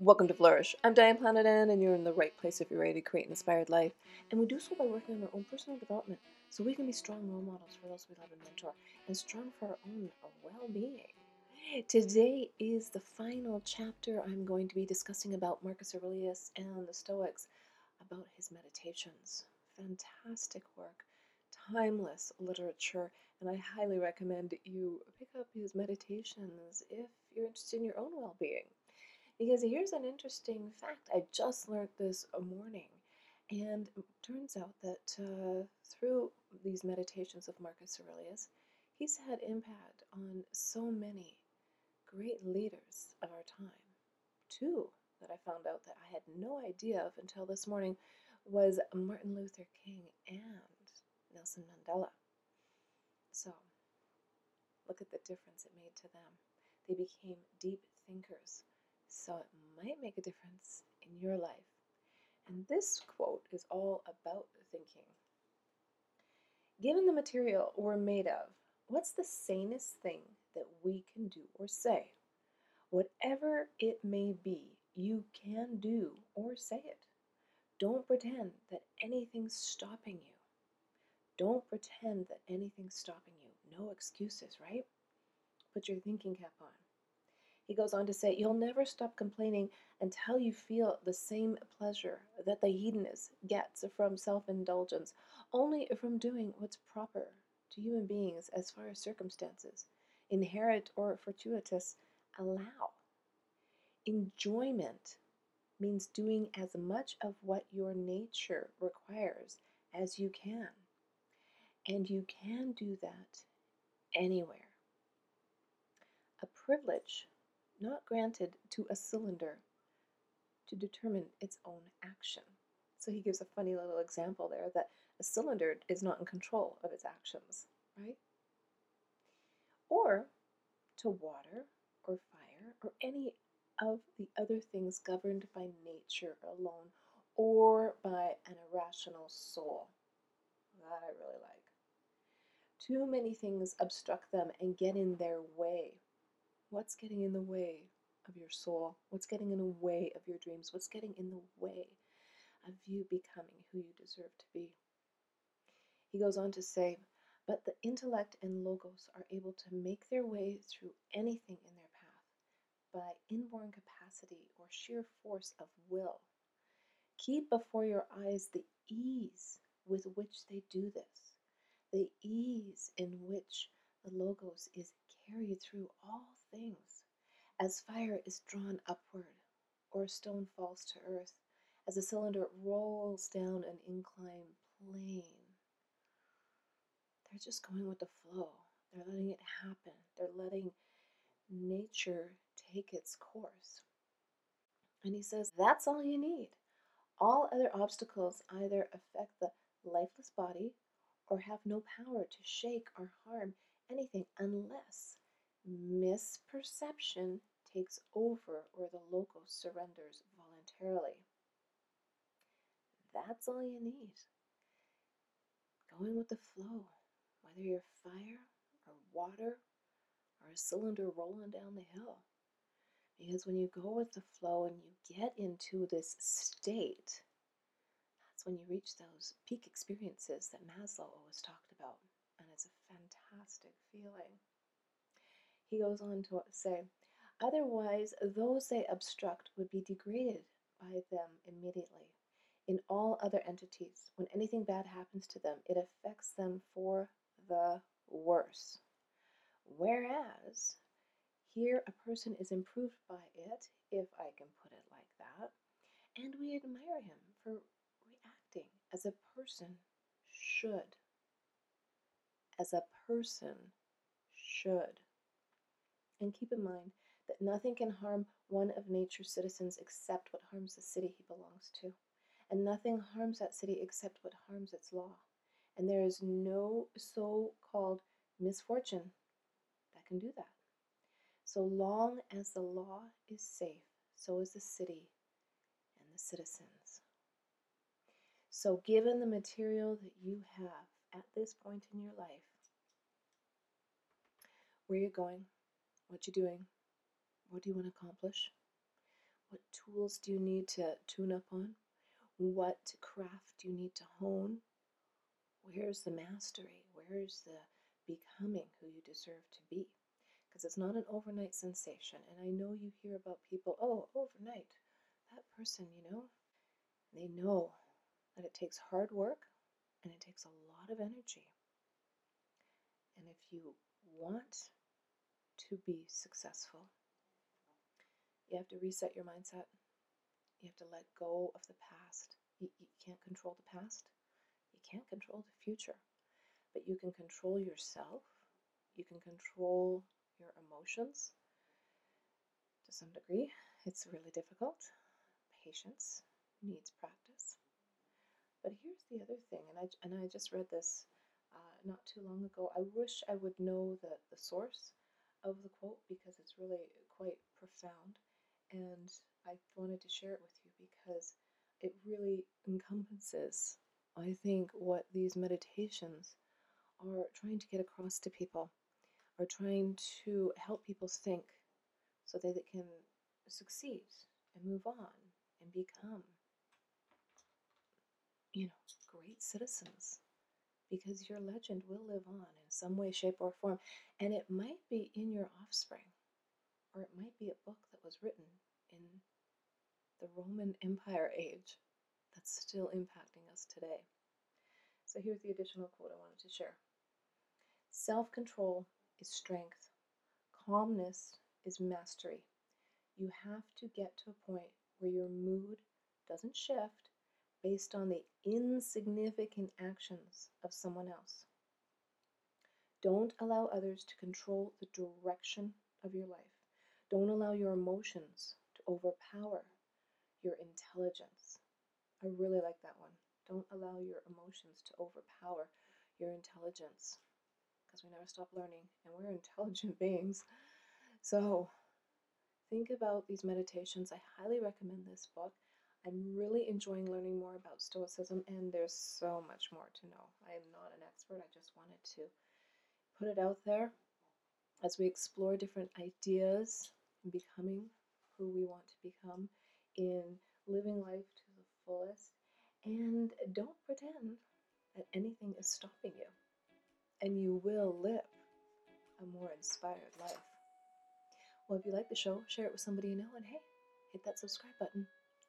Welcome to Flourish. I'm Diane Planet N, and you're in the right place if you're ready to create an inspired life. And we do so by working on our own personal development so we can be strong role models for those we love and mentor and strong for our own well being. Today is the final chapter. I'm going to be discussing about Marcus Aurelius and the Stoics, about his meditations. Fantastic work, timeless literature, and I highly recommend you pick up his meditations if you're interested in your own well being. Because here's an interesting fact I just learned this morning. And turns out that uh, through these meditations of Marcus Aurelius, he's had impact on so many great leaders of our time. Two that I found out that I had no idea of until this morning was Martin Luther King and Nelson Mandela. So, look at the difference it made to them. They became deep thinkers so it might make a difference in your life. And this quote is all about thinking. Given the material we're made of, what's the sanest thing that we can do or say? Whatever it may be, you can do or say it. Don't pretend that anything's stopping you. Don't pretend that anything's stopping you. No excuses, right? Put your thinking cap on. He goes on to say, You'll never stop complaining until you feel the same pleasure that the hedonist gets from self indulgence, only from doing what's proper to human beings as far as circumstances, inherent or fortuitous, allow. Enjoyment means doing as much of what your nature requires as you can. And you can do that anywhere. A privilege not granted to a cylinder to determine its own action. So he gives a funny little example there that a cylinder is not in control of its actions, right? Or to water or fire or any of the other things governed by nature alone or by an irrational soul. That I really like. Too many things obstruct them and get in their way What's getting in the way of your soul? What's getting in the way of your dreams? What's getting in the way of you becoming who you deserve to be? He goes on to say, but the intellect and logos are able to make their way through anything in their path by inborn capacity or sheer force of will. Keep before your eyes the ease with which they do this, the ease in which the logos is carried through all things. As fire is drawn upward, or a stone falls to earth, as a cylinder rolls down an inclined plane. They're just going with the flow. They're letting it happen. They're letting nature take its course. And he says, that's all you need. All other obstacles either affect the lifeless body or have no power to shake or harm misperception takes over or the logos surrenders voluntarily. That's all you need. Going with the flow, whether you're fire or water or a cylinder rolling down the hill. Because when you go with the flow and you get into this state, that's when you reach those peak experiences that Maslow always talked about. And it's a fantastic feeling. He goes on to say, Otherwise, those they obstruct would be degraded by them immediately. In all other entities, when anything bad happens to them, it affects them for the worse. Whereas, here a person is improved by it, if I can put it like that, and we admire him for reacting as a person should. As a person should. And keep in mind that nothing can harm one of nature's citizens except what harms the city he belongs to. And nothing harms that city except what harms its law. And there is no so called misfortune that can do that. So long as the law is safe, so is the city and the citizens. So, given the material that you have at this point in your life, where are you're going, what you're doing, what do you want to accomplish, What tools do you need to tune up on? What craft do you need to hone? Where's the mastery? Where's the becoming who you deserve to be? Because it's not an overnight sensation. And I know you hear about people, oh, overnight, that person, you know, they know that it takes hard work and it takes a lot of energy. And if you want to be successful, you have to reset your mindset. You have to let go of the past. You, you can't control the past. You can't control the future. But you can control yourself. You can control your emotions to some degree. It's really difficult. Patience needs practice. But here's the other thing, and I, and I just read this uh, not too long ago. I wish I would know the, the source of the quote because it's really quite profound. And I wanted to share it with you because it really encompasses, I think, what these meditations are trying to get across to people, are trying to help people think so that they can succeed and move on and become, you know, great citizens. Because your legend will live on in some way, shape, or form. And it might be in your offspring, or it might be a book that was written in the Roman Empire age that's still impacting us today. So here's the additional quote I wanted to share Self control is strength, calmness is mastery. You have to get to a point where your mood doesn't shift based on the insignificant actions of someone else. Don't allow others to control the direction of your life. Don't allow your emotions to overpower your intelligence. I really like that one. Don't allow your emotions to overpower your intelligence because we never stop learning and we're intelligent beings. So, think about these meditations. I highly recommend this book. I'm really enjoying learning more about Stoicism, and there's so much more to know. I am not an expert, I just wanted to put it out there as we explore different ideas in becoming who we want to become, in living life to the fullest, and don't pretend that anything is stopping you, and you will live a more inspired life. Well, if you like the show, share it with somebody you know, and hey, hit that subscribe button.